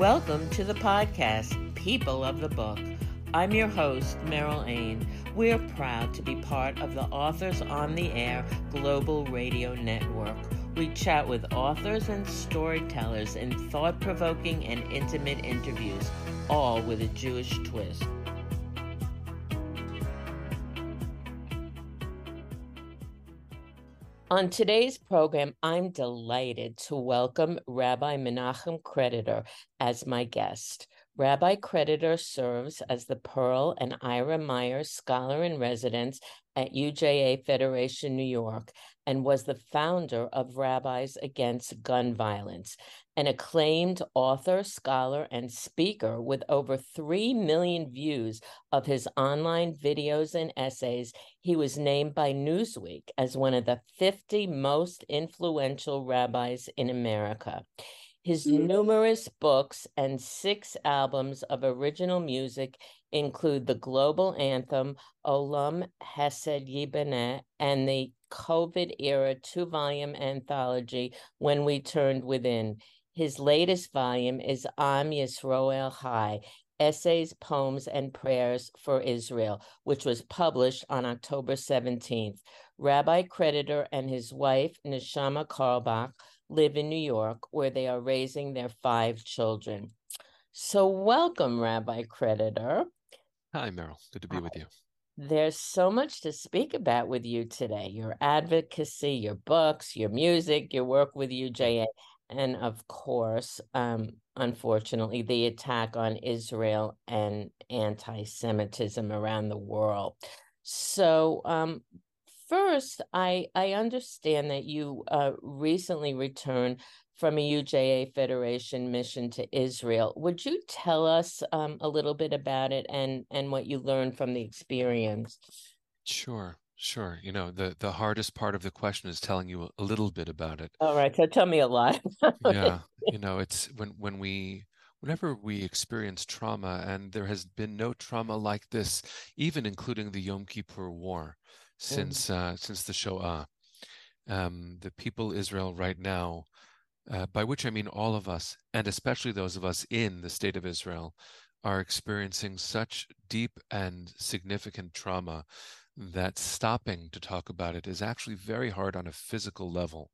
Welcome to the podcast, People of the Book. I'm your host, Meryl Ain. We're proud to be part of the Authors on the Air Global Radio Network. We chat with authors and storytellers in thought provoking and intimate interviews, all with a Jewish twist. On today's program, I'm delighted to welcome Rabbi Menachem Creditor as my guest. Rabbi Creditor serves as the Pearl and Ira Meyer Scholar in Residence at UJA Federation New York and was the founder of Rabbis Against Gun Violence, an acclaimed author, scholar, and speaker with over 3 million views of his online videos and essays. He was named by Newsweek as one of the 50 most influential rabbis in America. His mm-hmm. numerous books and six albums of original music include the global anthem Olam Chesed Yibaneh and the COVID era two volume anthology When We Turned Within. His latest volume is Am Yisrael Chai, Essays, Poems, and Prayers for Israel, which was published on October 17th. Rabbi Creditor and his wife, Neshama Carlebach, live in New York, where they are raising their five children. So, welcome, Rabbi Creditor. Hi, Meryl. Good to be with you. There's so much to speak about with you today your advocacy, your books, your music, your work with UJA, and of course, um, unfortunately, the attack on Israel and anti Semitism around the world. So, um, first, I, I understand that you uh, recently returned from a UJA Federation mission to Israel. Would you tell us um, a little bit about it and, and what you learned from the experience? Sure, sure. You know, the, the hardest part of the question is telling you a little bit about it. All right. So tell me a lot. yeah. You know, it's when, when we, whenever we experience trauma, and there has been no trauma like this, even including the Yom Kippur War, since mm. uh, since the Shoah. Um, the people Israel right now uh, by which I mean all of us, and especially those of us in the state of Israel, are experiencing such deep and significant trauma that stopping to talk about it is actually very hard on a physical level.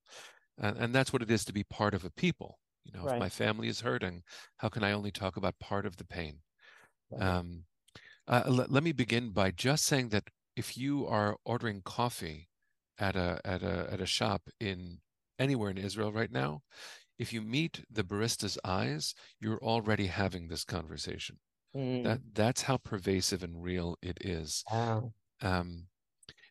And, and that's what it is to be part of a people. You know, right. if my family is hurting, how can I only talk about part of the pain? Right. Um, uh, l- let me begin by just saying that if you are ordering coffee at a at a at a shop in anywhere in Israel right now, if you meet the barista's eyes, you're already having this conversation. Mm. That that's how pervasive and real it is. Wow. Um,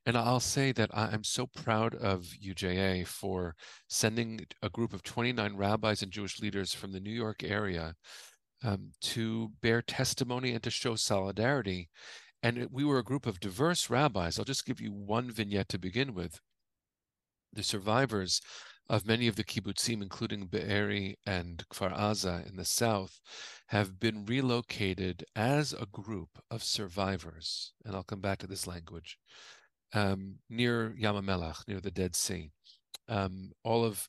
and I'll say that I'm so proud of UJA for sending a group of 29 rabbis and Jewish leaders from the New York area um, to bear testimony and to show solidarity. And we were a group of diverse rabbis. I'll just give you one vignette to begin with. The survivors of many of the kibbutzim, including Be'eri and Kfar Aza in the south, have been relocated as a group of survivors, and I'll come back to this language, um, near Yam HaMelach, near the Dead Sea. Um, all of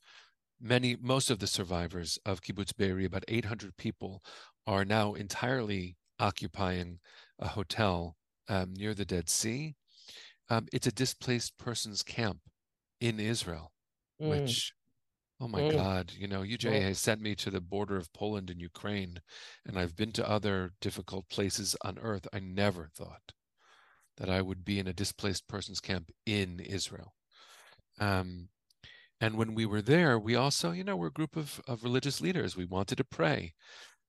many, most of the survivors of Kibbutz Be'eri, about 800 people, are now entirely occupying a hotel um, near the Dead Sea. Um, it's a displaced persons camp in Israel mm. which oh my mm. god you know uj mm. has sent me to the border of poland and ukraine and i've been to other difficult places on earth i never thought that i would be in a displaced persons camp in israel um, and when we were there we also you know we're a group of, of religious leaders we wanted to pray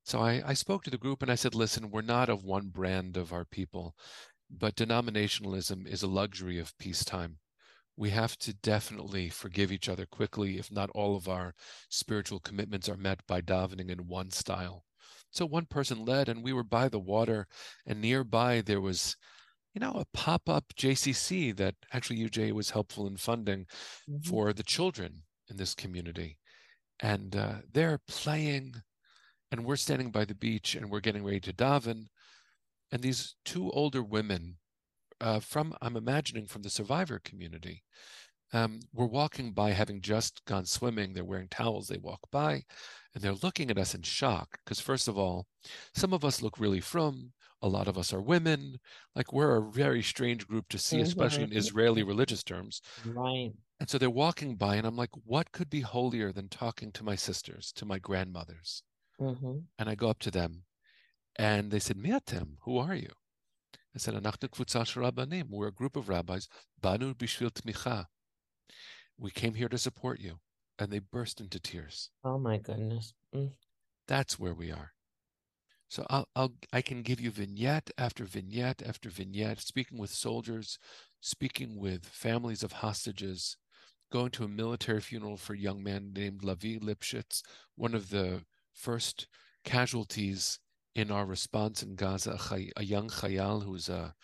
so I, I spoke to the group and i said listen we're not of one brand of our people but denominationalism is a luxury of peacetime we have to definitely forgive each other quickly if not all of our spiritual commitments are met by davening in one style. So one person led, and we were by the water, and nearby there was, you know, a pop up JCC that actually UJ was helpful in funding mm-hmm. for the children in this community. And uh, they're playing, and we're standing by the beach and we're getting ready to daven. And these two older women uh, frum I'm imagining from the survivor community um, were walking by, having just gone swimming. They're wearing towels. They walk by, and they're looking at us in shock because, first of all, some of us look really from. A lot of us are women. Like we're a very strange group to see, especially in Israeli religious terms. Right. And so they're walking by, and I'm like, what could be holier than talking to my sisters, to my grandmothers? Mm-hmm. And I go up to them, and they said, Miatem, who are you? I said, Anachnu Rabbanim. We're a group of rabbis. Banu bishvil tmicha. We came here to support you. And they burst into tears. Oh my goodness. Mm. That's where we are. So I'll, I'll, I can give you vignette after vignette after vignette, speaking with soldiers, speaking with families of hostages, going to a military funeral for a young man named Lavi Lipschitz, one of the first casualties in our response in Gaza, a, young Chayal who's a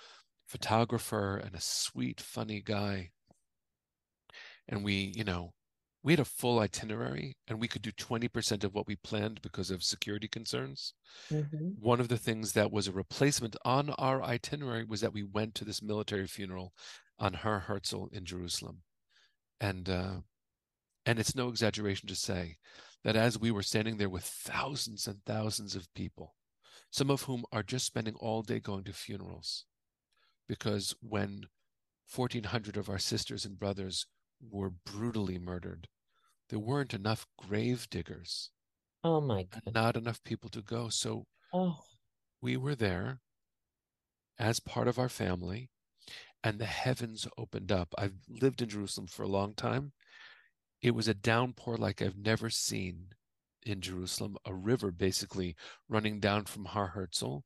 photographer and a sweet, funny guy. And we, you know, we had a full itinerary and we could do 20% of what we planned because of security concerns. Mm-hmm. One of the things that was a replacement on our itinerary was that we went to this military funeral on Har Herzl in Jerusalem. And uh, and it's no exaggeration to say that as we were standing there with thousands and thousands of people, some of whom are just spending all day going to funerals, because when 1,400 of our sisters and brothers were brutally murdered, there weren't enough grave diggers. Oh my God. Not enough people to go. So oh. we were there as part of our family and the heavens opened up. I've lived in Jerusalem for a long time. It was a downpour like I've never seen in Jerusalem, a river basically running down from Har Herzl.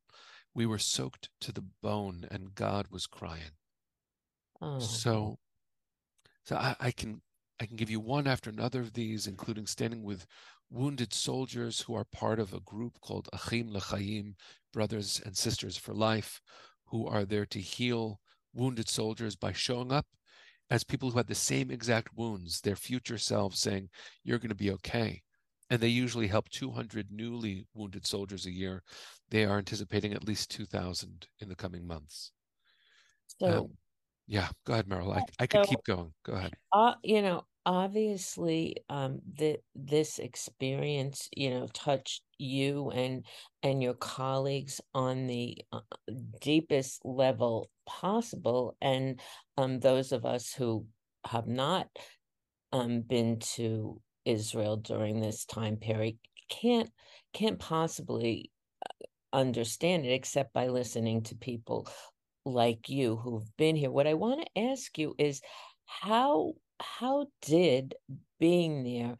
We were soaked to the bone and God was crying. Oh. So so I, I can I can give you one after another of these, including standing with wounded soldiers who are part of a group called Achim Lechayim, Brothers and Sisters for Life, who are there to heal wounded soldiers by showing up as people who had the same exact wounds, their future selves saying, You're going to be okay. And they usually help 200 newly wounded soldiers a year. They are anticipating at least 2,000 in the coming months. So, um, yeah, go ahead, Meryl. I, I could so, keep going. Go ahead. Uh, you know, obviously um that this experience you know touched you and and your colleagues on the uh, deepest level possible and um those of us who have not um been to Israel during this time period can't can't possibly uh, understand it except by listening to people like you who've been here. What i want to ask you is how how did being there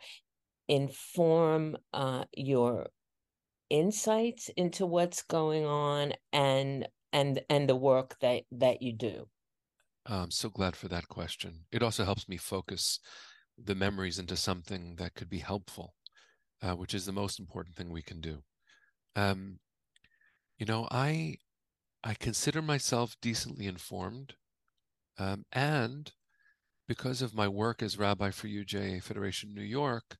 inform uh, your insights into what's going on and and and the work that that you do? I'm so glad for that question. It also helps me focus the memories into something that could be helpful uh, which is the most important thing we can do um, you know i i consider myself decently informed um, and because of my work as rabbi for UJA Federation New York,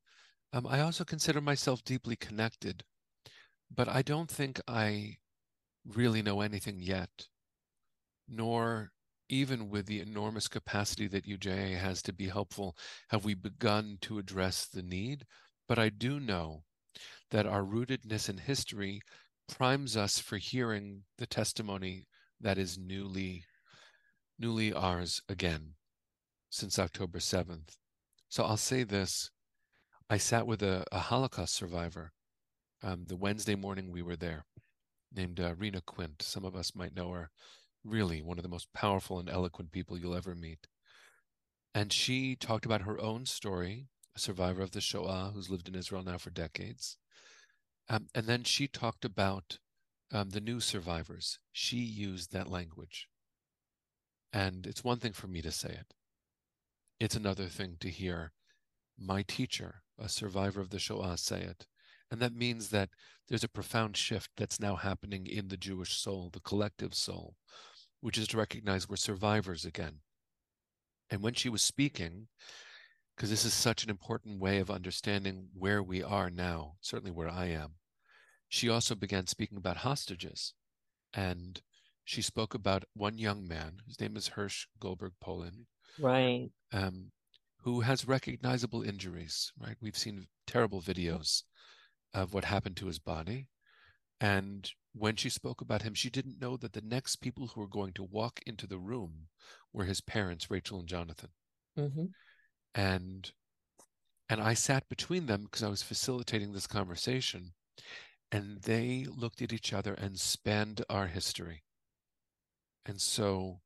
um, I also consider myself deeply connected. But I don't think I really know anything yet, nor even with the enormous capacity that UJA has to be helpful, have we begun to address the need. But I do know that our rootedness in history primes us for hearing the testimony that is newly newly ours again since October 7th. So I'll say this I sat with a, a Holocaust survivor um, the Wednesday morning we were there, named uh, Rena Quint. Some of us might know her. Really, one of the most powerful and eloquent people you'll ever meet. And she talked about her own story, a survivor of the Shoah who's lived in Israel now for decades. Um, and then she talked about um, the new survivors. She used that language. And it's one thing for me to say it. It's another thing to hear my teacher, a survivor of the Shoah, say it. And that means that there's a profound shift that's now happening in the Jewish soul, the collective soul, which is to recognize we're survivors again. And when she was speaking, because this is such an important way of understanding where we are now, certainly where I am, she also began speaking about hostages. And she spoke about one young man, whose name is Hersh Goldberg Polin, Right. Um, who has recognizable injuries, right? We've seen terrible videos of what happened to his body. And when she spoke about him, she didn't know that the next people who were going to walk into the room were his parents, Rachel and Jonathan. Mm-hmm. And and I sat between them because I was facilitating this conversation, and they looked at each other and spanned our history. And so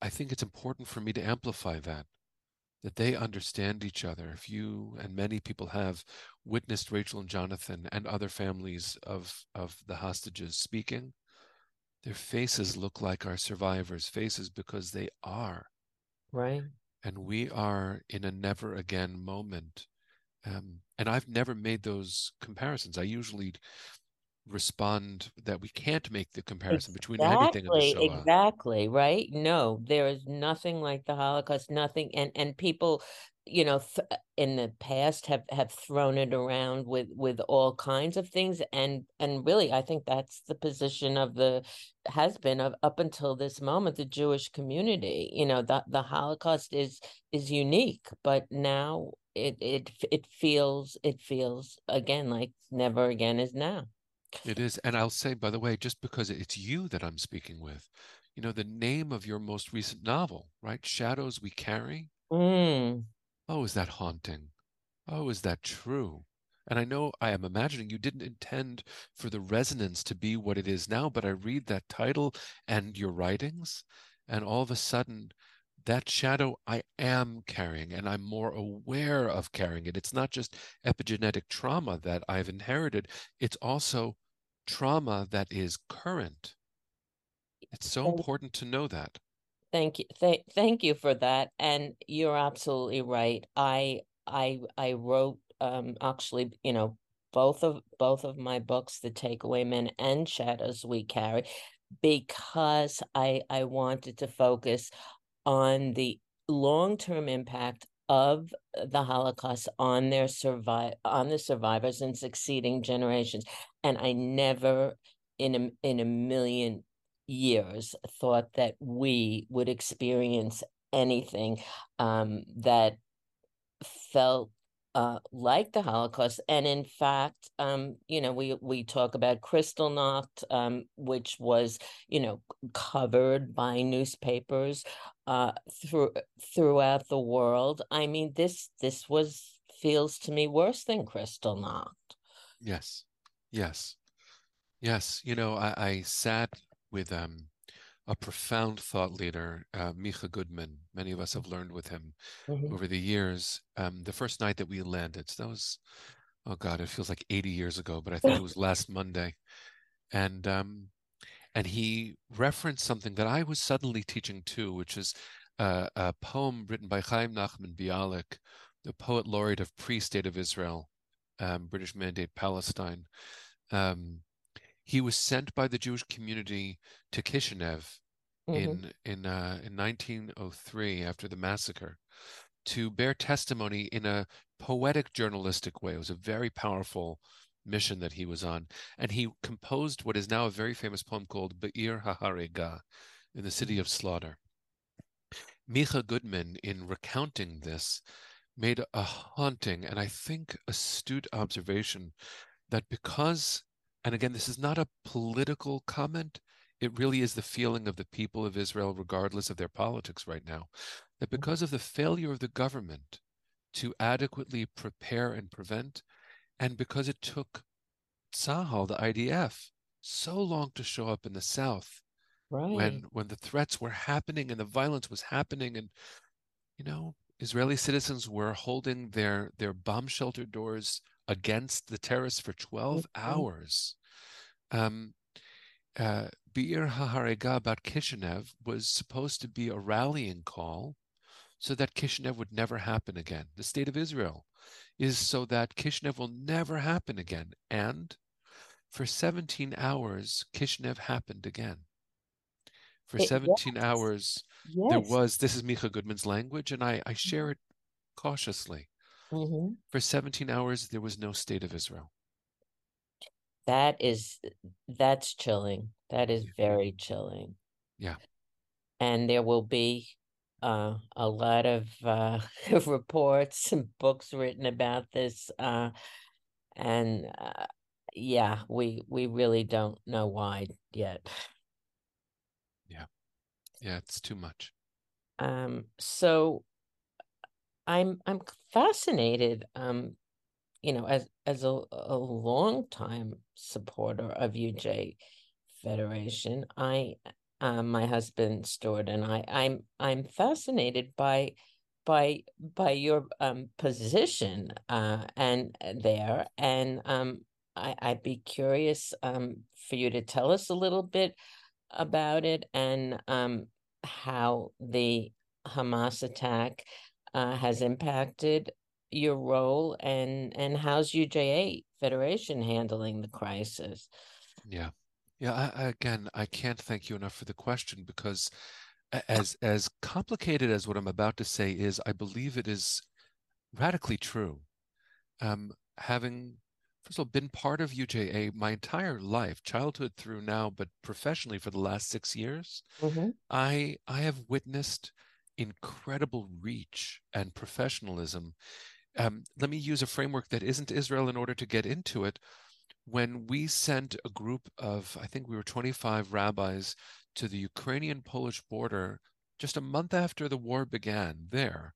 I think it's important for me to amplify that, that they understand each other. If you and many people have witnessed Rachel and Jonathan and other families of, of the hostages speaking, their faces look like our survivors' faces because they are. Right. And we are in a never again moment. Um, and I've never made those comparisons. I usually respond that we can't make the comparison exactly, between anything and the Shoah. Uh exactly, right? No, there is nothing like the Holocaust, nothing and and people you know th- uh, in the past have have thrown it around with with all kinds of things and and really i think that's the position of the has been of up until this moment the jewish community you know the the holocaust is is unique but now it it it feels it feels again like never again is now it is. And I'll say, by the way, just because it's you that I'm speaking with, you know, the name of your most recent novel, right? Shadows We Carry. Mm. Oh, is that haunting? Oh, is that true? And I know I am imagining you didn't intend for the resonance to be what it is now, but I read that title and your writings, and all of a sudden, that shadow I am carrying, and I'm more aware of carrying it. It's not just epigenetic trauma that I've inherited, it's also trauma that is current. It's so thank, important to know that. Thank you. Th- thank you for that. And you're absolutely right. I I I wrote um actually, you know, both of both of my books, The Takeaway Men and Shadows We Carry, because I I wanted to focus on the long-term impact of the Holocaust on their survive on the survivors and succeeding generations. And I never in a in a million years thought that we would experience anything um, that felt uh, like the Holocaust. And in fact, um, you know, we we talk about Kristallnacht, um, which was, you know, covered by newspapers uh, through throughout the world. I mean, this this was feels to me worse than Kristallnacht. Yes, yes, yes. You know, I, I sat with um a profound thought leader, uh, Micah Goodman. Many of us have learned with him mm-hmm. over the years. Um, the first night that we landed, so that was, oh God, it feels like 80 years ago, but I think it was last Monday. And um, and he referenced something that I was suddenly teaching too, which is uh, a poem written by Chaim Nachman Bialik, the poet laureate of pre-State of Israel, um, British Mandate Palestine. Um, he was sent by the Jewish community to Kishinev mm-hmm. in in uh, in 1903 after the massacre to bear testimony in a poetic journalistic way. It was a very powerful mission that he was on, and he composed what is now a very famous poem called Be'ir HaHarega, in the city mm-hmm. of slaughter. Micah Goodman, in recounting this, made a haunting and I think astute observation that because and again, this is not a political comment. It really is the feeling of the people of Israel, regardless of their politics right now, that mm-hmm. because of the failure of the government to adequately prepare and prevent, and because it took Tzahal, the IDF, so long to show up in the South, right. when when the threats were happening and the violence was happening, and you know, Israeli citizens were holding their their bomb shelter doors against the terrorists for 12 mm-hmm. hours. Um, uh, Be'ir HaHarega about Kishinev was supposed to be a rallying call so that Kishinev would never happen again. The state of Israel is so that Kishinev will never happen again. And for 17 hours, Kishinev happened again. For 17 it, yes. hours, yes. there was, this is Micah Goodman's language, and I, I share it cautiously. Mm-hmm. For 17 hours, there was no state of Israel. That is, that's chilling. That is very chilling. Yeah. And there will be uh, a lot of uh, reports and books written about this, uh, and uh, yeah, we we really don't know why yet. Yeah, yeah, it's too much. Um, so I'm I'm fascinated. Um, you know, as as a, a long time supporter of UJ Federation, I uh, my husband Stuart and I, I'm I'm fascinated by by by your um, position uh, and uh, there, and um, I, I'd be curious um, for you to tell us a little bit about it and um, how the Hamas attack uh, has impacted your role and and how's UJA Federation handling the crisis? Yeah. Yeah, I, again, I can't thank you enough for the question because as as complicated as what I'm about to say is, I believe it is radically true. Um, having first of all been part of UJA my entire life, childhood through now, but professionally for the last six years, mm-hmm. I I have witnessed incredible reach and professionalism. Um, let me use a framework that isn't Israel in order to get into it when we sent a group of, I think we were 25 rabbis to the Ukrainian Polish border just a month after the war began there,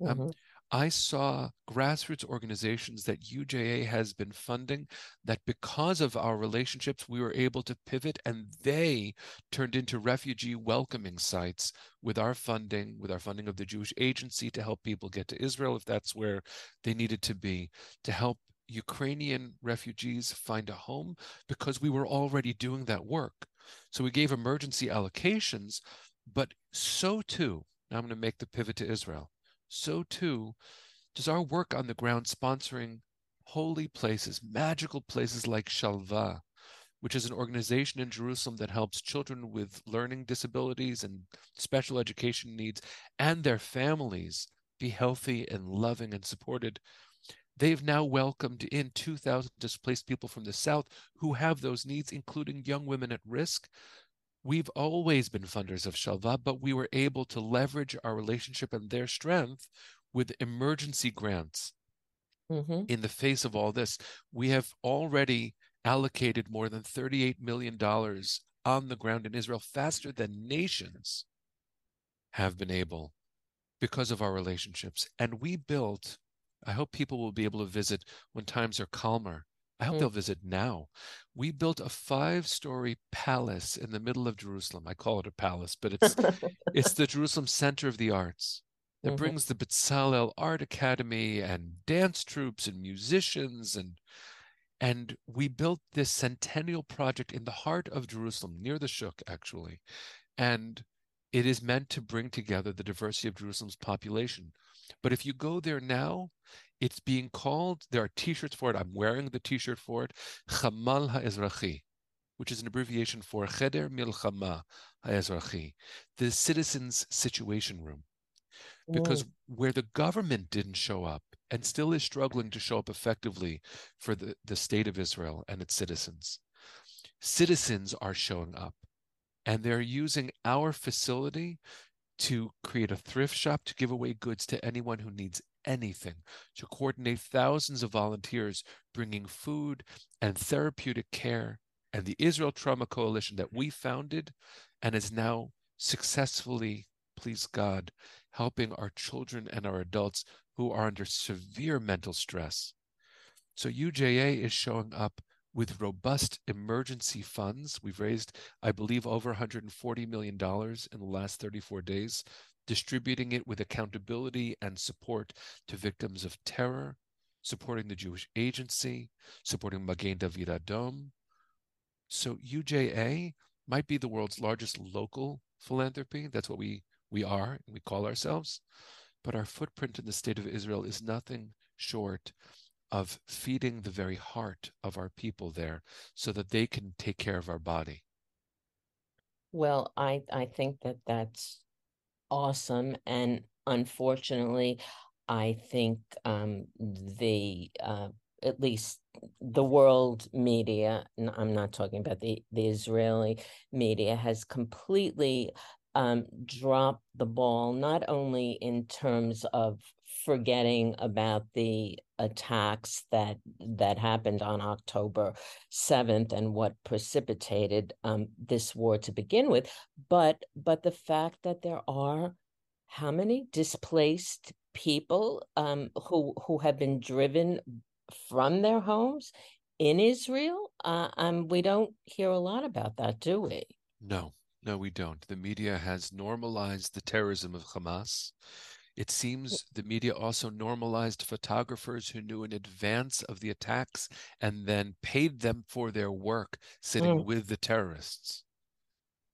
um, mm-hmm. um, I saw grassroots organizations that UJA has been funding that because of our relationships, we were able to pivot and they turned into refugee welcoming sites with our funding, with our funding of the Jewish Agency to help people get to Israel if that's where they needed to be, to help Ukrainian refugees find a home because we were already doing that work. So we gave emergency allocations, but so too, now I'm going to make the pivot to Israel. So too does our work on the ground sponsoring holy places, magical places like Shalva, which is an organization in Jerusalem that helps children with learning disabilities and special education needs and their families be healthy and loving and supported They've now welcomed in 2,000 displaced people from the South who have those needs, including young women at risk. We've always been funders of Shalva, but we were able to leverage our relationship and their strength with emergency grants. Mm-hmm. In the face of all this, we have already allocated more than $38 million on the ground in Israel faster than nations have been able because of our relationships. And we built I hope people will be able to visit when times are calmer. I hope mm. they'll visit now. We built a five-story palace in the middle of Jerusalem. I call it a palace, but it's it's the Jerusalem Center of the Arts that mm-hmm. brings the Bezalel Art Academy and dance troupes and musicians and and we built this centennial project in the heart of Jerusalem, near the Shuk, actually. And it is meant to bring together the diversity of Jerusalem's population. But if you go there now, it's being called, there are t shirts for it. I'm wearing the t shirt for it, Chamal HaEzrachi, which is an abbreviation for Cheder Milchama HaEzrachi, the citizens' situation room. Because mm. where the government didn't show up and still is struggling to show up effectively for the, the state of Israel and its citizens, citizens are showing up and they're using our facility to create a thrift shop to give away goods to anyone who needs anything, to coordinate thousands of volunteers bringing food and therapeutic care, and the Israel Trauma Coalition that we founded and is now successfully, please God, helping our children and our adults who are under severe mental stress. So UJA is showing up with robust emergency funds. We've raised, I believe, over $140 million in the last 34 days, distributing it with accountability and support to victims of terror, supporting the Jewish Agency, supporting Magen David Adom. So UJA might be the world's largest local philanthropy. That's what we, we are and we call ourselves. But our footprint in the state of Israel is nothing short of feeding the very heart of our people there so that they can take care of our body well i i think that that's awesome and unfortunately i think um the uh at least the world media i'm not talking about the the israeli media has completely um, the ball, not only in terms of forgetting about the attacks that that happened on October 7th and what precipitated um, this war to begin with, but but the fact that there are how many displaced people um, who who have been driven from their homes in Israel? Uh, um, we don't hear a lot about that, do we? No, no, we don't. The media has normalized the terrorism of Hamas. It seems the media also normalized photographers who knew in advance of the attacks and then paid them for their work sitting mm. with the terrorists,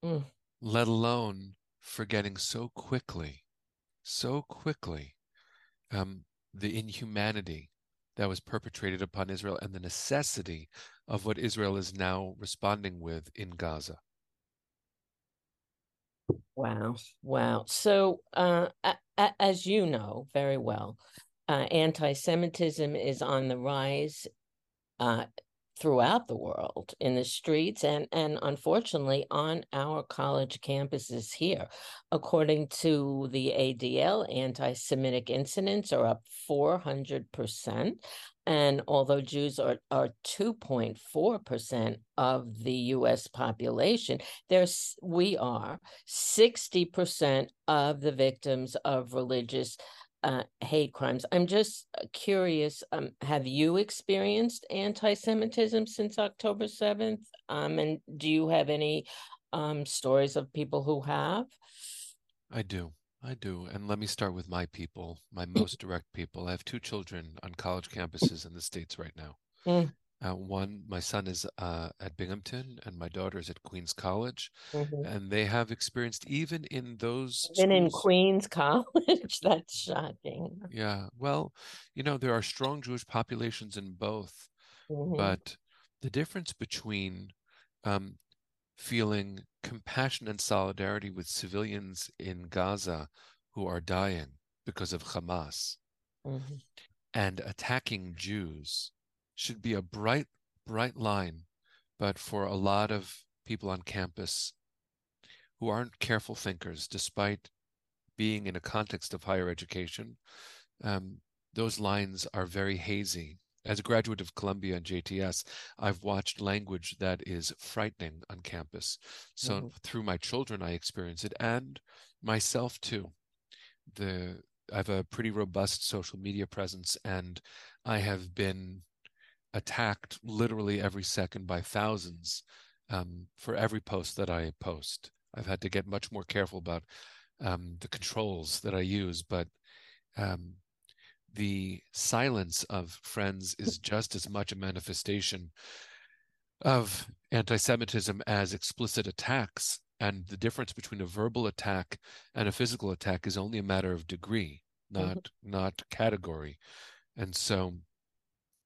mm. let alone forgetting so quickly, so quickly, um, the inhumanity that was perpetrated upon Israel and the necessity of what Israel is now responding with in Gaza. Wow. Wow. So, uh, as you know very well, uh, anti Semitism is on the rise uh, throughout the world in the streets and and unfortunately on our college campuses here according to the ADL anti-semitic incidents are up 400% and although Jews are, are 2.4% of the US population, there's we are 60% of the victims of religious uh, hate crimes. I'm just uh, curious. Um, have you experienced anti-Semitism since October 7th? Um, and do you have any um, stories of people who have? I do. I do. And let me start with my people, my most direct people. I have two children on college campuses in the States right now. Mm. Uh, one, my son is uh, at Binghamton, and my daughter is at Queens College, mm-hmm. and they have experienced even in those. Been schools, in Queens College, that's shocking. Yeah, well, you know there are strong Jewish populations in both, mm-hmm. but the difference between um, feeling compassion and solidarity with civilians in Gaza who are dying because of Hamas mm-hmm. and attacking Jews should be a bright, bright line. But for a lot of people on campus who aren't careful thinkers, despite being in a context of higher education, um, those lines are very hazy. As a graduate of Columbia and JTS, I've watched language that is frightening on campus. So mm-hmm. through my children, I experience it, and myself too. The I have a pretty robust social media presence, and I have been attacked literally every second by thousands um, for every post that I post. I've had to get much more careful about um, the controls that I use, but um, the silence of friends is just as much a manifestation of anti Semitism as explicit attacks. And the difference between a verbal attack and a physical attack is only a matter of degree, not mm-hmm. not category. And so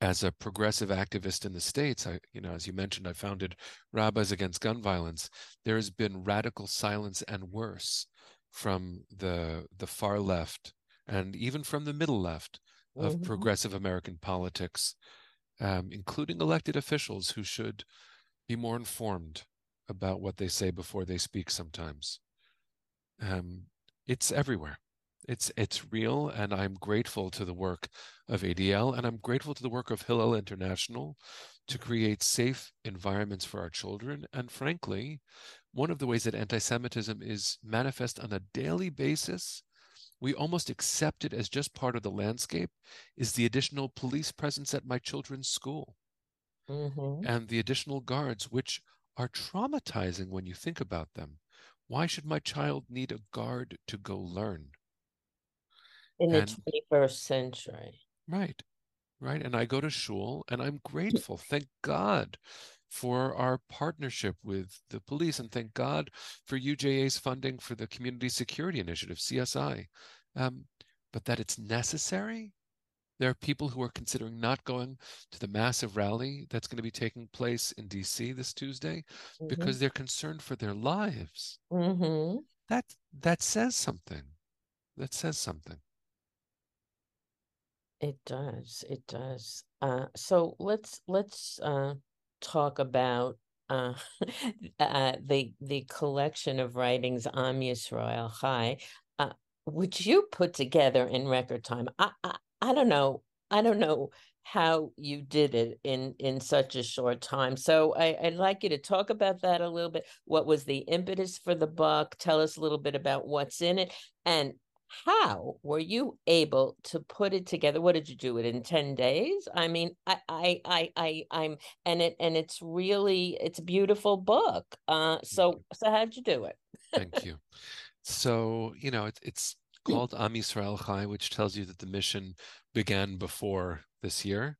as a progressive activist in the states i you know as you mentioned i founded rabbis against gun violence there has been radical silence and worse from the the far left and even from the middle left of mm-hmm. progressive american politics um, including elected officials who should be more informed about what they say before they speak sometimes um, it's everywhere it's it's real and i'm grateful to the work of adl and i'm grateful to the work of hillel international to create safe environments for our children. And frankly one of the ways that anti-semitism is manifest on a daily basis we almost accept it as just part of the landscape is the additional police presence at my children's school. Mm-hmm. and the additional guards which are traumatizing when you think about them. Why should my child need a guard to go learn in the 21st century. Right, right. And I go to shul and I'm grateful. Thank God for our partnership with the police and thank God for UJA's funding for the Community Security Initiative, CSI. Um, but that it's necessary. There are people who are considering not going to the massive rally that's going to be taking place in DC this Tuesday mm-hmm. because they're concerned for their lives. Mm-hmm. That that says something. That says something. It does. It does. Uh, so let's let's uh, talk about uh, uh, the the collection of writings Am Yisrael Chai, uh, which you put together in record time. I, I I don't know. I don't know how you did it in in such a short time. So I, would like you to talk about that a little bit. What was the impetus for the book? Tell us a little bit about what's in it, and how were you able to put it together? What did you do it in 10 days? I mean i i i, I i'm and it and it's really it's a beautiful book uh so so how'd you do it? Thank you. So you know it, it's called am yisrael chai which tells you that the mission began before this year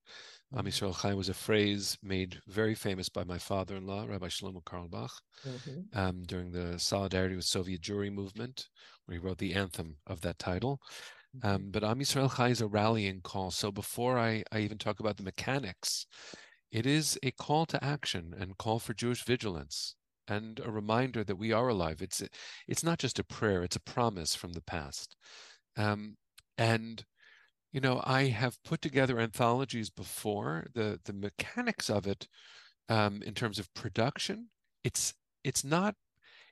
Am mm-hmm. Yisrael Chai was a phrase made very famous by my father-in-law, Rabbi Shlomo Carlebach, mm-hmm. um, during the Solidarity with Soviet Jewry movement, where he wrote the anthem of that title. Mm-hmm. Um, but Am Yisrael Chai is a rallying call. So before I, I even talk about the mechanics, it is a call to action and call for Jewish vigilance and a reminder that we are alive. It's it's not just a prayer; it's a promise from the past. Um, and you know, I have put together anthologies before. The the mechanics of it, um, in terms of production, it's it's not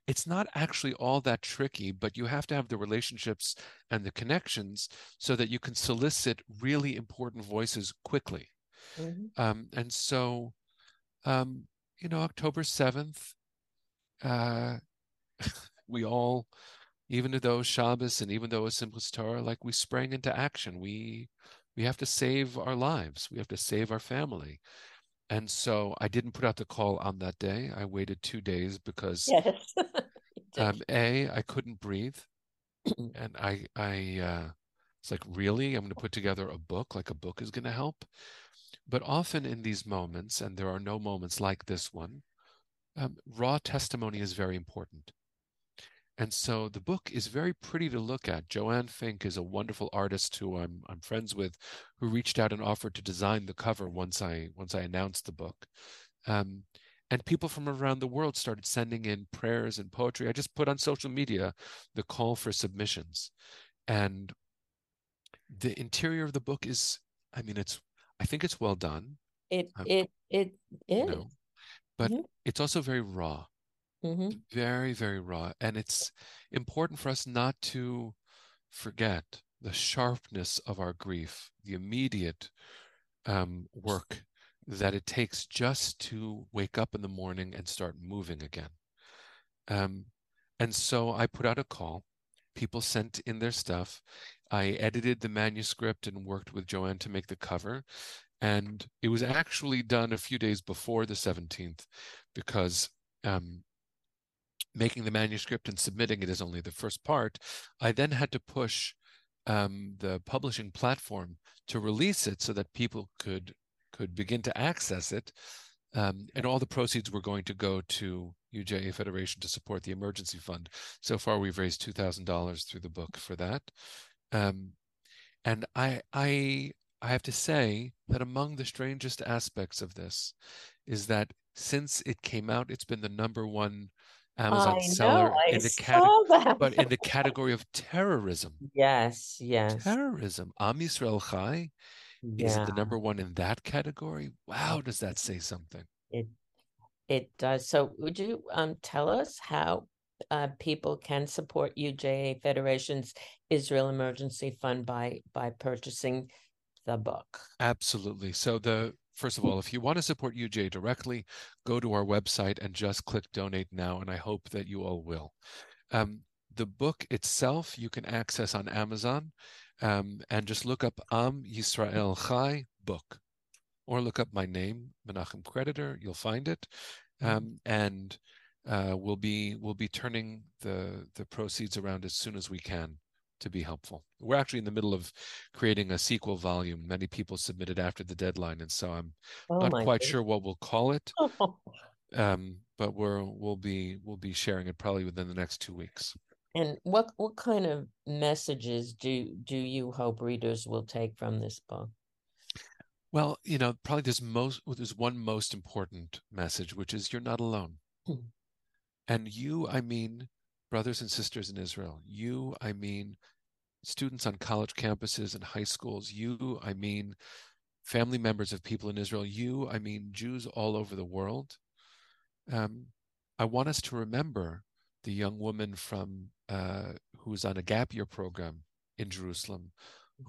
it's not actually all that tricky, but you have to have the relationships and the connections so that you can solicit really important voices quickly. Mm-hmm. Um, and so, um, you know, October 7th, uh, we all, even though Shabbos and even though it's Simchas Torah, like we sprang into action. We we have to save our lives. We have to save our family. And so I didn't put out the call on that day. I waited two days because yes. um, a I couldn't breathe, and I I uh, it's like really I'm going to put together a book. Like a book is going to help. But often in these moments, and there are no moments like this one, um, raw testimony is very important. And so the book is very pretty to look at. Joanne Fink is a wonderful artist who I'm I'm friends with, who reached out and offered to design the cover once I once I announced the book. Um, and people from around the world started sending in prayers and poetry. I just put on social media the call for submissions, and the interior of the book is, I mean, it's I think it's well done. It um, it it is, you know, but mm-hmm. it's also very raw mm-hmm. very very raw and it's important for us not to forget the sharpness of our grief the immediate um, work that it takes just to wake up in the morning and start moving again. Um, and so i put out a call. People sent in their stuff. I edited the manuscript and worked with joanne to make the cover and it was actually done a few days before the 17th because um, making the manuscript and submitting it is only the first part. I then had to push um, the publishing platform to release it so that people could could begin to access it. Um, and all the proceeds were going to go to UJA Federation to support the emergency fund. So far, we've raised two thousand dollars through the book for that. Um, and I, I, I have to say that among the strangest aspects of this is that since it came out, it's been the number one Amazon I seller know, in the category, but in the category of terrorism. Yes, yes. Terrorism. Am Yisrael Chai yeah. is the number one in that category? Wow, does that say something? It it does. So, would you um tell us how uh, people can support UJA Federation's Israel Emergency Fund by by purchasing the book? Absolutely. So the first of all, if you want to support UJ directly, go to our website and just click donate now, and I hope that you all will. Um, the book itself you can access on Amazon um, and just look up Am Yisrael Chai book or look up my name, Menachem Creditor, you'll find it. Mm-hmm. Um, and uh, we'll be we'll be turning the the proceeds around as soon as we can to be helpful. We're actually in the middle of creating a sequel volume. Many people submitted after the deadline, and so I'm oh not quite goodness. sure what we'll call it. um, but we're we'll be we'll be sharing it probably within the next two weeks. And what what kind of messages do do you hope readers will take from this book? Well, you know, probably there's most there's one most important message, which is you're not alone. Hmm. and you, I mean, brothers and sisters in Israel, you, I mean, students on college campuses and high schools. You, I mean family members of people in Israel. You, I mean Jews all over the world. Um, I want us to remember the young woman from uh, who was on a gap year program in Jerusalem,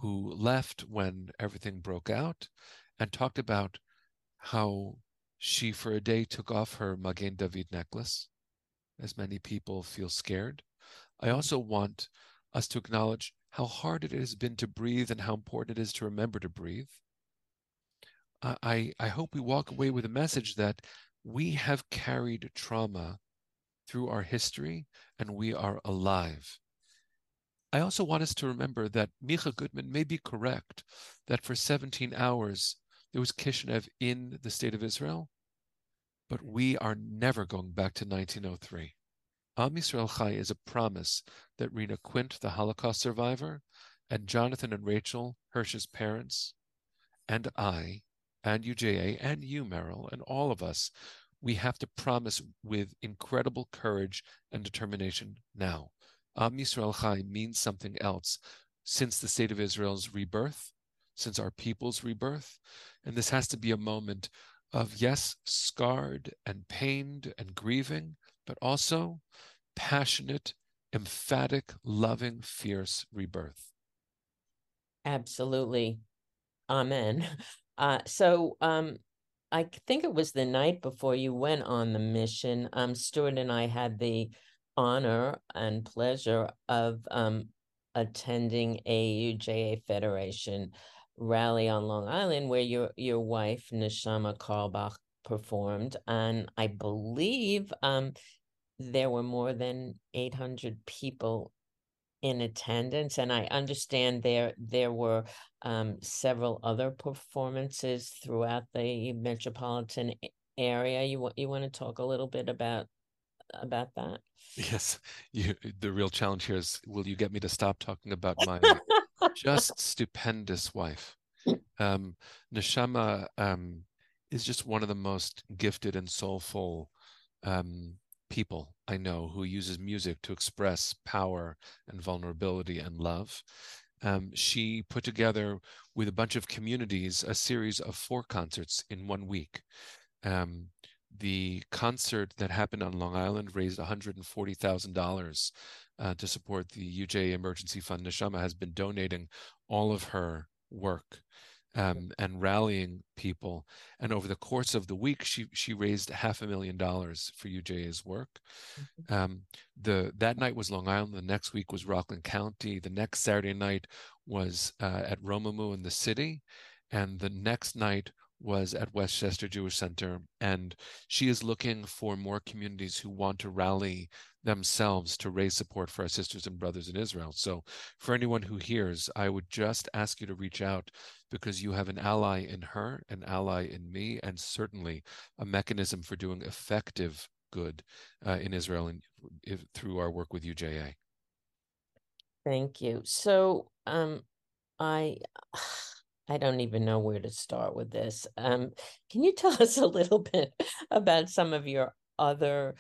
who left when everything broke out, and talked about how she for a day took off her Magen David necklace, as many people feel scared. I also want us to acknowledge how hard it has been to breathe and how important it is to remember to breathe. I, I hope we walk away with a message that we have carried trauma through our history and we are alive. I also want us to remember that Micah Goodman may be correct that for 17 hours there was Kishinev in the state of Israel, but we are never going back to 1903. Am Yisrael Chai is a promise that Rena Quint, the Holocaust survivor, and Jonathan and Rachel, Hersh's parents, and I, and UJA, and you, Meryl, and all of us, we have to promise with incredible courage and determination now. Am Yisrael Chai means something else since the state of Israel's rebirth, since our people's rebirth. And this has to be a moment of, yes, scarred and pained and grieving, but also passionate, emphatic, loving, fierce rebirth. Absolutely. Amen. Uh, so um, I think it was the night before you went on the mission. Um, Stuart and I had the honor and pleasure of um, attending a UJA Federation rally on Long Island where your your wife Neshama Carlebach performed, and I believe um, there were more than 800 people in attendance and i understand there there were um, several other performances throughout the metropolitan area. You you want to talk a little bit about about that? Yes. You the real challenge here is will you get me to stop talking about my just stupendous wife? Um neshama um is just one of the most gifted and soulful um people I know who uses music to express power and vulnerability and love. Um, she put together with a bunch of communities a series of four concerts in one week. Um, the concert that happened on Long Island raised $140,000 uh, to support the UJA Emergency Fund. Neshama has been donating all of her work um, and rallying people. And over the course of the week, she she raised half a million dollars for UJA's work. Mm-hmm. Um, the that night was Long Island. The next week was Rockland County. The next Saturday night was uh, at Romemu in the city, and the next night was at Westchester Jewish Center, and she is looking for more communities who want to rally themselves to raise support for our sisters and brothers in Israel. So, for anyone who hears, I would just ask you to reach out because you have an ally in her, an ally in me, and certainly a mechanism for doing effective good uh, in Israel and if, through our work with UJA. Thank you. So, um, I. I don't even know where to start with this. Um, can you tell us a little bit about some of your other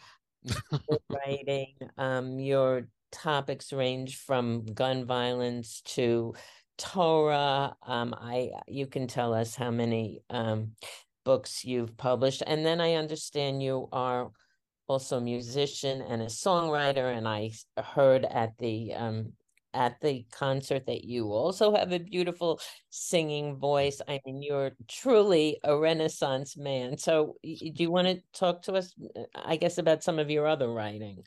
writing? Um, your topics range from gun violence to Torah. Um, I you can tell us how many um, books you've published, and then I understand you are also a musician and a songwriter. And I heard at the um, at the concert that you also have a beautiful singing voice. I mean, you're truly a renaissance man. So, do you want to talk to us, uh, I guess, about some of your other writing?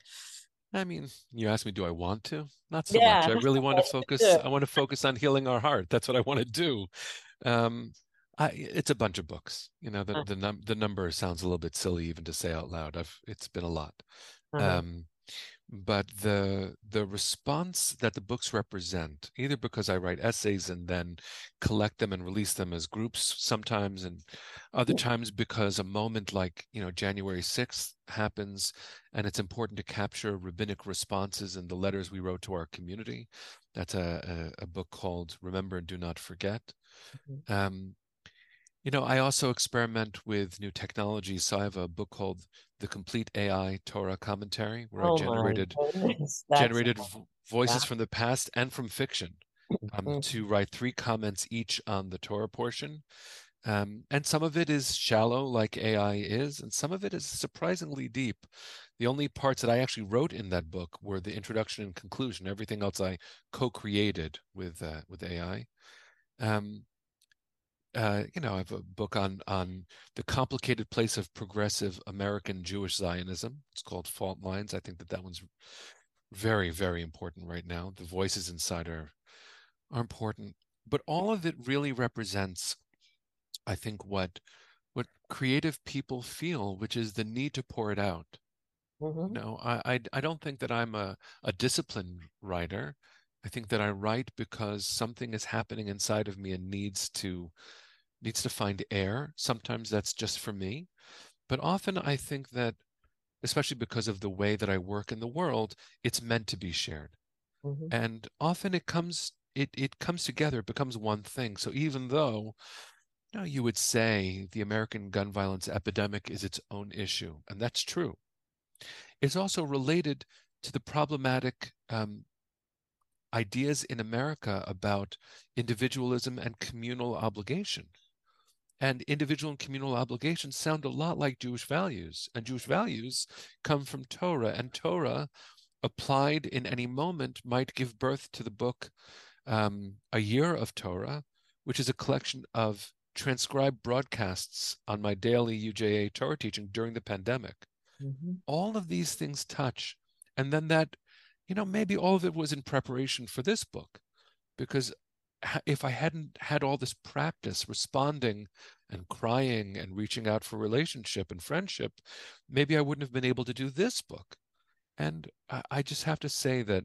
I mean, you asked me, do I want to? Not so yeah. much. I really want to focus. I want to focus on healing our heart. That's what I want to do. Um, I, it's a bunch of books. You know, the uh-huh. the, num- the number sounds a little bit silly even to say out loud. I've it's been a lot. Uh-huh. Um, but the the response that the books represent either because i write essays and then collect them and release them as groups sometimes and other times because a moment like you know january 6th happens and it's important to capture rabbinic responses in the letters we wrote to our community that's a, a, a book called remember and do not forget mm-hmm. um, you know, I also experiment with new technologies. So I have a book called The Complete AI Torah Commentary, where oh I generated generated voices from the past and from fiction um, mm-hmm. to write three comments each on the Torah portion. Um, and some of it is shallow, like AI is, and some of it is surprisingly deep. The only parts that I actually wrote in that book were the introduction and conclusion. Everything else I co-created with uh, with AI. Um, uh, you know, I have a book on on the complicated place of progressive American Jewish Zionism. It's called Fault Lines. I think that that one's very, very important right now. The voices inside are are important, but all of it really represents, I think, what what creative people feel, which is the need to pour it out. Mm-hmm. No, I, I I don't think that I'm a a disciplined writer. I think that I write because something is happening inside of me and needs to needs to find air. Sometimes that's just for me, but often I think that especially because of the way that I work in the world, it's meant to be shared. Mm-hmm. And often it comes it it comes together, it becomes one thing. So even though you know you would say the American gun violence epidemic is its own issue, and that's true, it's also related to the problematic um, ideas in America about individualism and communal obligation. And individual and communal obligations sound a lot like Jewish values. And Jewish values come from Torah. And Torah, applied in any moment, might give birth to the book um, A Year of Torah, which is a collection of transcribed broadcasts on my daily UJA Torah teaching during the pandemic. Mm-hmm. All of these things touch. And then that, you know, maybe all of it was in preparation for this book because if I hadn't had all this practice responding and crying and reaching out for relationship and friendship, maybe I wouldn't have been able to do this book. And I just have to say that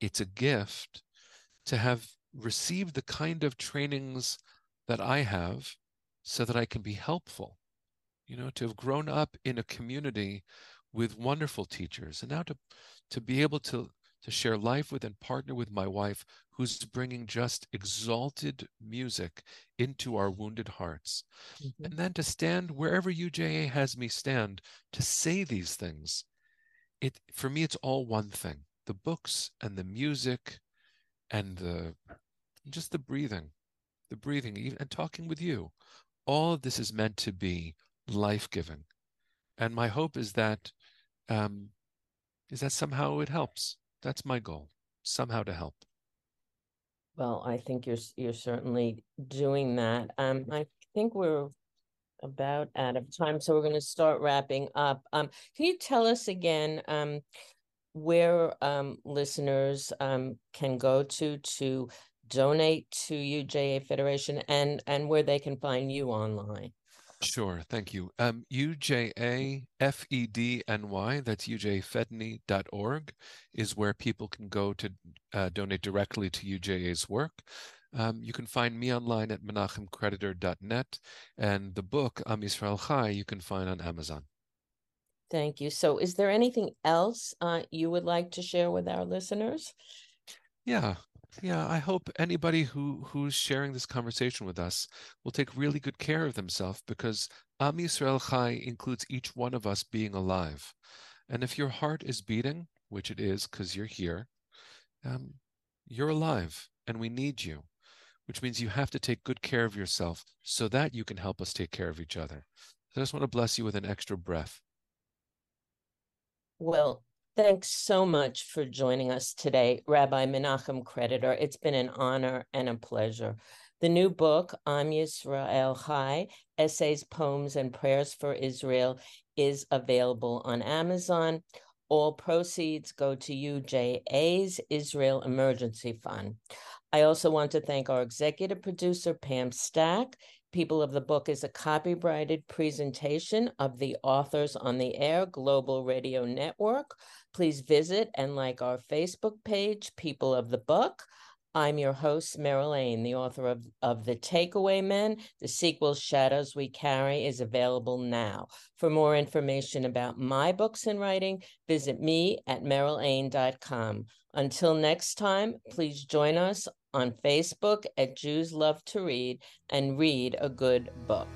it's a gift to have received the kind of trainings that I have so that I can be helpful. You know, to have grown up in a community with wonderful teachers and now to to be able to to share life with and partner with my wife, who's bringing just exalted music into our wounded hearts. Mm-hmm. And then to stand wherever UJA has me stand to say these things. It for me, it's all one thing: the books and the music, and the just the breathing, the breathing, even and talking with you. All of this is meant to be life-giving, and my hope is that um, is that somehow it helps that's my goal, somehow to help. Well, I think you're you're certainly doing that. Um, I think we're about out of time, so we're going to start wrapping up. Um, can you tell us again um, where um, listeners um, can go to to donate to UJA Federation and and where they can find you online? Sure, thank you. Um, UJA FEDNY, that's ujafedny.org, is where people can go to uh, donate directly to UJA's work. Um, you can find me online at menachemcreditor.net, and the book Am Yisrael Chai you can find on Amazon. Thank you. So, is there anything else uh, you would like to share with our listeners? Yeah, yeah, I hope anybody who who's sharing this conversation with us will take really good care of themselves because Am Yisrael Chai includes each one of us being alive. And if your heart is beating, which it is because you're here, um, you're alive and we need you, which means you have to take good care of yourself so that you can help us take care of each other. So I just want to bless you with an extra breath. Well, Thanks so much for joining us today, Rabbi Menachem Creditor. It's been an honor and a pleasure. The new book, Am Yisrael Chai Essays, Poems, and Prayers for Israel, is available on Amazon. All proceeds go to UJA's Israel Emergency Fund. I also want to thank our executive producer, Pam Stack. People of the Book is a copyrighted presentation of the Authors on the Air Global Radio Network. Please visit and like our Facebook page, People of the Book. I'm your host, Meryl Ain, the author of, of The Takeaway Men. The sequel, Shadows We Carry, is available now. For more information about my books and writing, visit me at merylain.com. Until next time, please join us on Facebook at Jews Love to Read and read a good book.